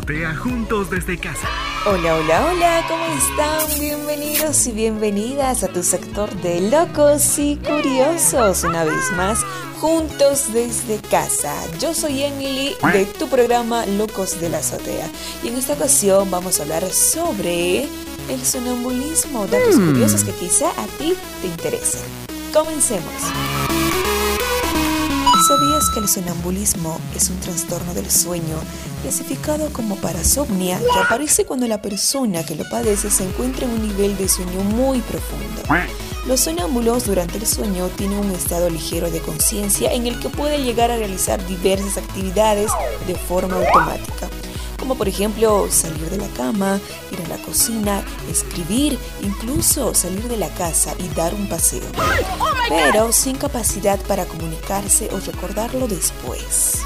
azotea juntos desde casa. Hola, hola, hola, ¿cómo están? Bienvenidos y bienvenidas a tu sector de locos y curiosos. Una vez más, juntos desde casa. Yo soy Emily de tu programa Locos de la Azotea. Y en esta ocasión vamos a hablar sobre el sonambulismo. Datos mm. curiosos que quizá a ti te interesen. Comencemos. ¿Sabías que el sonambulismo es un trastorno del sueño clasificado como parasomnia que aparece cuando la persona que lo padece se encuentra en un nivel de sueño muy profundo? Los sonámbulos durante el sueño tienen un estado ligero de conciencia en el que pueden llegar a realizar diversas actividades de forma automática como por ejemplo salir de la cama, ir a la cocina, escribir, incluso salir de la casa y dar un paseo, pero sin capacidad para comunicarse o recordarlo después.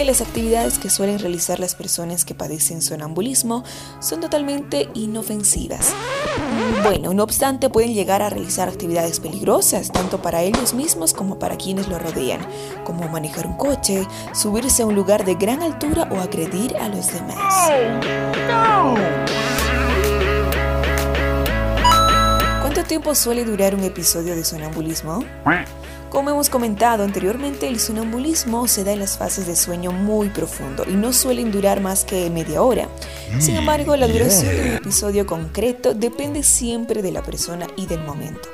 Generalmente las actividades que suelen realizar las personas que padecen sonambulismo son totalmente inofensivas. Bueno, no obstante pueden llegar a realizar actividades peligrosas tanto para ellos mismos como para quienes lo rodean, como manejar un coche, subirse a un lugar de gran altura o agredir a los demás. ¿Cuánto tiempo suele durar un episodio de sonambulismo? Como hemos comentado anteriormente, el sonambulismo se da en las fases de sueño muy profundo y no suelen durar más que media hora. Sin embargo, la duración de un episodio concreto depende siempre de la persona y del momento.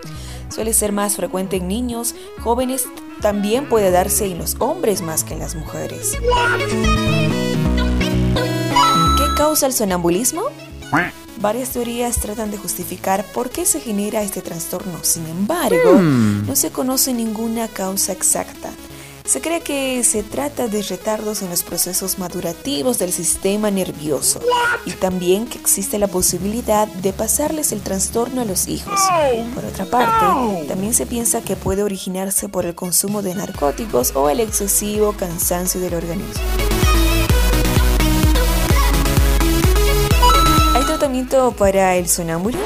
Suele ser más frecuente en niños, jóvenes, también puede darse en los hombres más que en las mujeres. ¿Qué causa el sonambulismo? Varias teorías tratan de justificar por qué se genera este trastorno. Sin embargo, hmm. no se conoce ninguna causa exacta. Se cree que se trata de retardos en los procesos madurativos del sistema nervioso y también que existe la posibilidad de pasarles el trastorno a los hijos. Por otra parte, también se piensa que puede originarse por el consumo de narcóticos o el excesivo cansancio del organismo. Para el sonámbulo?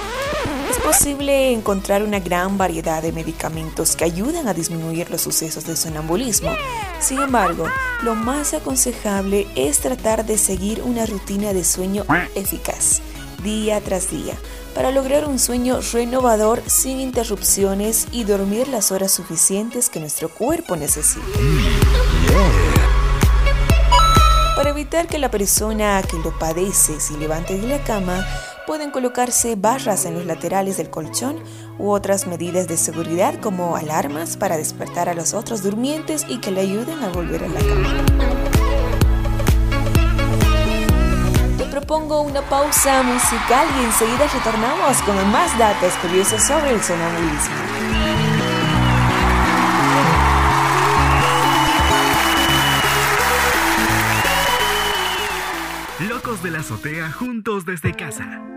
Es posible encontrar una gran variedad de medicamentos que ayudan a disminuir los sucesos de sonambulismo. Sin embargo, lo más aconsejable es tratar de seguir una rutina de sueño eficaz, día tras día, para lograr un sueño renovador sin interrupciones y dormir las horas suficientes que nuestro cuerpo necesita. Evitar que la persona que lo padece se levante de la cama, pueden colocarse barras en los laterales del colchón u otras medidas de seguridad como alarmas para despertar a los otros durmientes y que le ayuden a volver a la cama. Te propongo una pausa musical y enseguida retornamos con más datos curiosos sobre el sonambulismo. De la azotea juntos desde casa.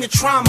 the trauma.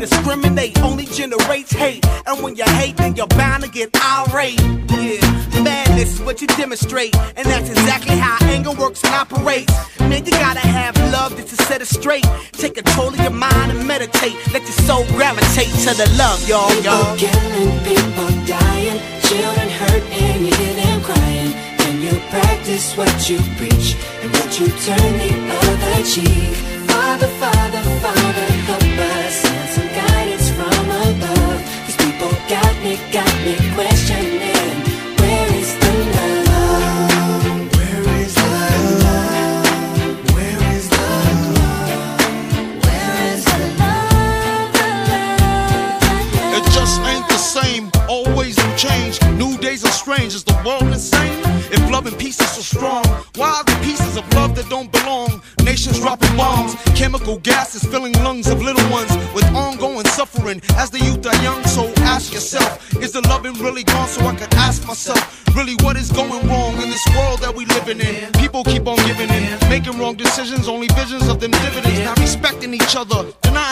Discriminate. Only generates hate. And when you hate, then you're bound to get irate. Yeah, madness is what you demonstrate, and that's exactly how anger works and operates. Man, you gotta have love just to set it straight. Take control of your mind and meditate. Let your soul gravitate to the love, y'all, y'all. People killing, people dying, children hurt, and you hear them crying. Can you practice what you preach and what you turn the other cheek? Father, Father, Father, got me, questioning.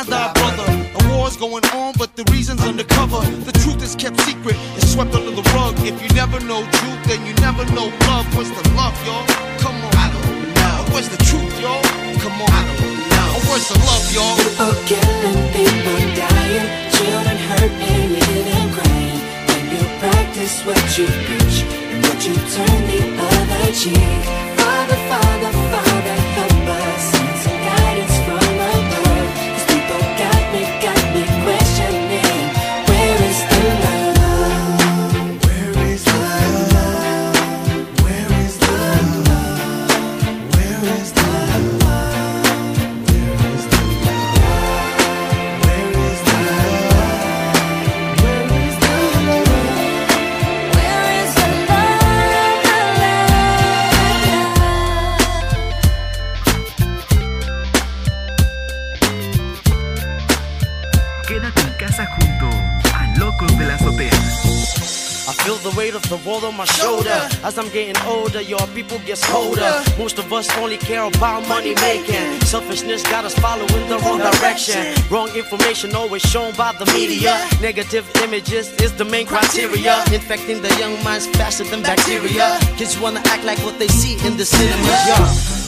Thy brother. A war's going on, but the reason's undercover. The truth is kept secret, it's swept under the rug. If you never know truth, then you never know love. What's the love, y'all? Come on, I don't know. Where's the truth, y'all? Come on, I don't know. Where's the love, y'all? People killing, people dying, children hurt and hear them crying. When you practice what you preach and what you turn the other cheek. Father, Father, Father, As I'm getting older, your people gets colder. Most of us only care about money making. Selfishness got us following the wrong direction. Wrong information always shown by the media. Negative images is the main criteria. Infecting the young minds faster than bacteria. Kids wanna act like what they see in the cinema. Yeah.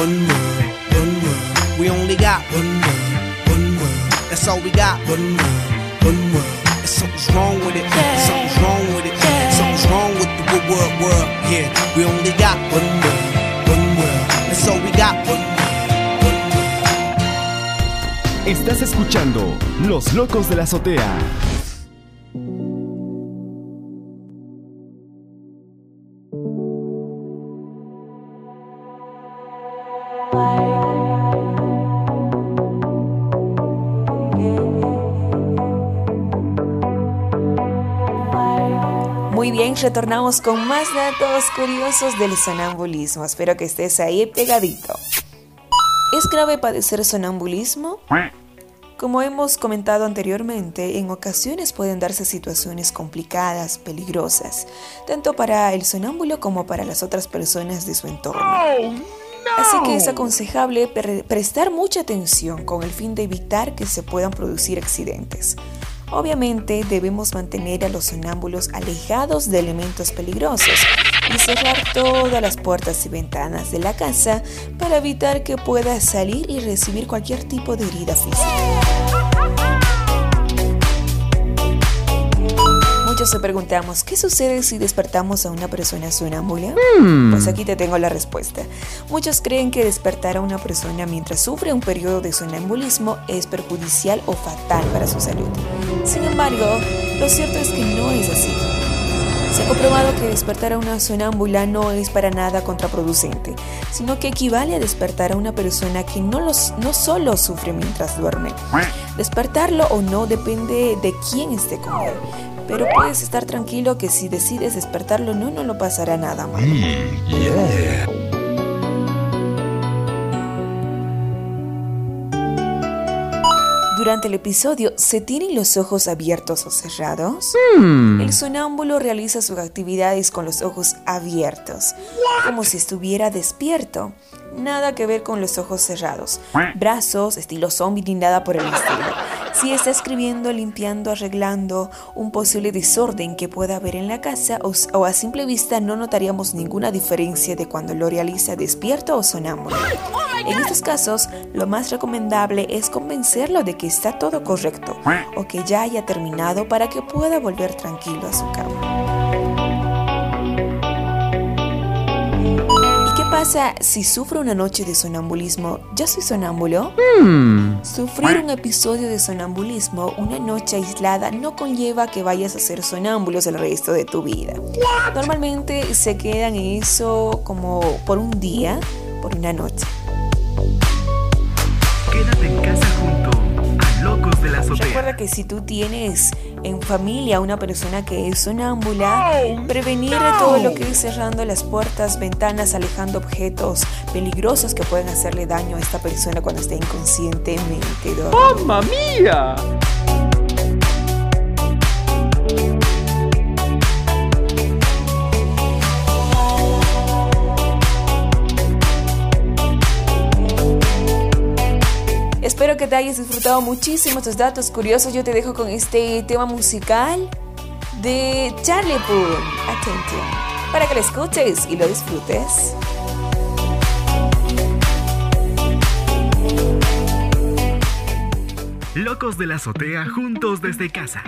One world, one world. We only got one world, one world. That's all we got. One world, one world. And something's wrong with it. Something's wrong with it. Something's wrong with the world, world. Yeah, we only got one world, one world. That's all we got. One world, one world. Estás escuchando Los Locos de la Azotea. Retornamos con más datos curiosos del sonambulismo. Espero que estés ahí pegadito. ¿Es grave padecer sonambulismo? Como hemos comentado anteriormente, en ocasiones pueden darse situaciones complicadas, peligrosas, tanto para el sonámbulo como para las otras personas de su entorno. Así que es aconsejable pre- prestar mucha atención con el fin de evitar que se puedan producir accidentes. Obviamente debemos mantener a los sonámbulos alejados de elementos peligrosos y cerrar todas las puertas y ventanas de la casa para evitar que pueda salir y recibir cualquier tipo de herida física. Muchos se preguntamos, ¿qué sucede si despertamos a una persona sonámbula? Pues aquí te tengo la respuesta. Muchos creen que despertar a una persona mientras sufre un periodo de sonambulismo es perjudicial o fatal para su salud. Sin embargo, lo cierto es que no es así. Se ha comprobado que despertar a una sonámbula no es para nada contraproducente, sino que equivale a despertar a una persona que no, los, no solo sufre mientras duerme. Despertarlo o no depende de quién esté con él, pero puedes estar tranquilo que si decides despertarlo no, no lo pasará nada mal. Durante el episodio, ¿se tienen los ojos abiertos o cerrados? El sonámbulo realiza sus actividades con los ojos abiertos, como si estuviera despierto. Nada que ver con los ojos cerrados. Brazos, estilo zombie ni nada por el estilo. Si está escribiendo, limpiando, arreglando un posible desorden que pueda haber en la casa o, a simple vista no notaríamos ninguna diferencia de cuando lo realiza despierto o sonámbulo. En estos casos, lo más recomendable es convencerlo de que está todo correcto o que ya haya terminado para que pueda volver tranquilo a su cama. Pasa si sufro una noche de sonambulismo? ¿Ya soy sonámbulo? Hmm. Sufrir un episodio de sonambulismo una noche aislada no conlleva que vayas a ser sonámbulos el resto de tu vida. Normalmente se quedan en eso como por un día, por una noche. Que si tú tienes en familia una persona que es sonámbula, prevenir todo lo que es cerrando las puertas, ventanas, alejando objetos peligrosos que pueden hacerle daño a esta persona cuando esté inconscientemente ¡Mamma mía! Que hayas disfrutado muchísimo estos datos curiosos. Yo te dejo con este tema musical de Charlie Puth, Attention, para que lo escuches y lo disfrutes. Locos de la azotea juntos desde casa.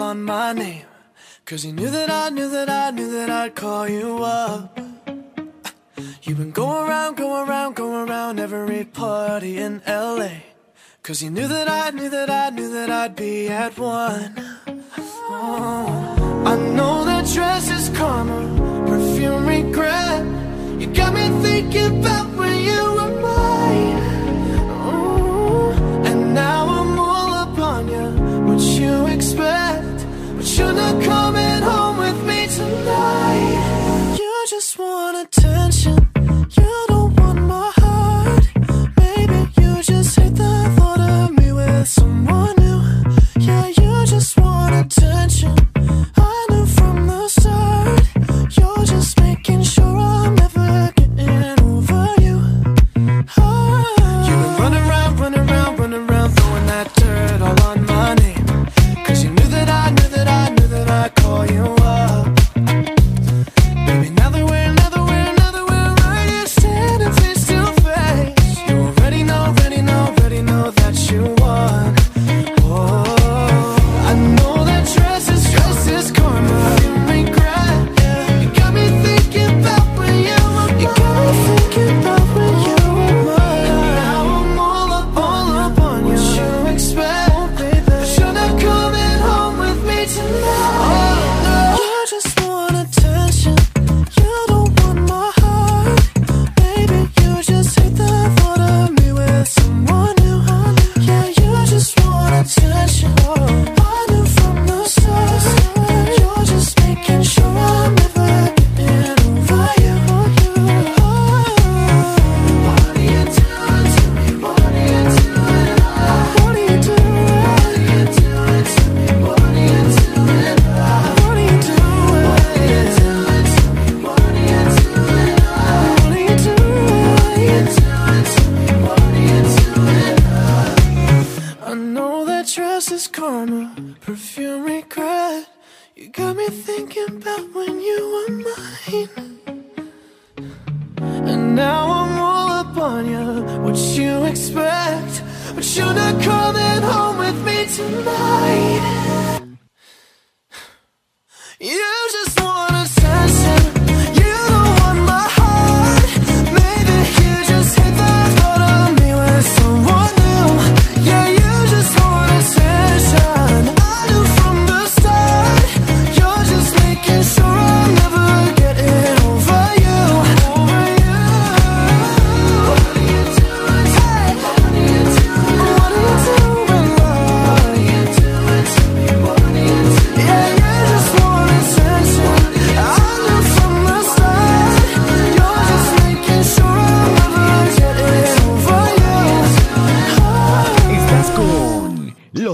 On my name. Cause you knew that I knew that I knew that I'd call you up. You've been going around, going around, going around every party in LA. Cause you knew that I knew that I knew that I'd be at one. Oh, I know that dress is karma, perfume regret. You got me thinking about when you were mine. Oh, and now I'm expect? You're not coming home with me tonight. You just want attention. You're come in home with me tonight.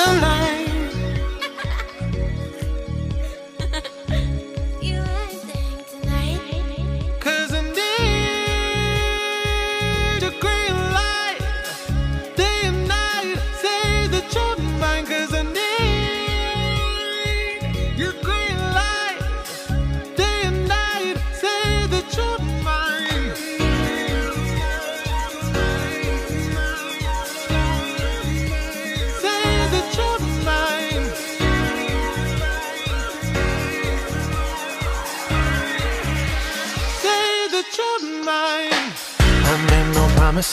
the line.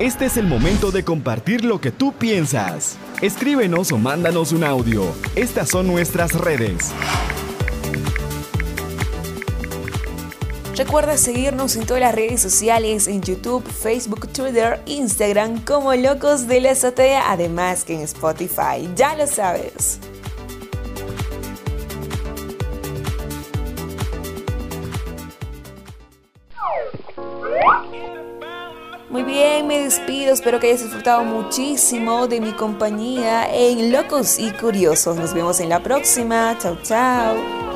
Este es el momento de compartir lo que tú piensas. Escríbenos o mándanos un audio. Estas son nuestras redes. Recuerda seguirnos en todas las redes sociales, en YouTube, Facebook, Twitter, Instagram, como Locos de la Azotea, además que en Spotify. Ya lo sabes. Muy bien, me despido. Espero que hayas disfrutado muchísimo de mi compañía en Locos y Curiosos. Nos vemos en la próxima. Chao, chao.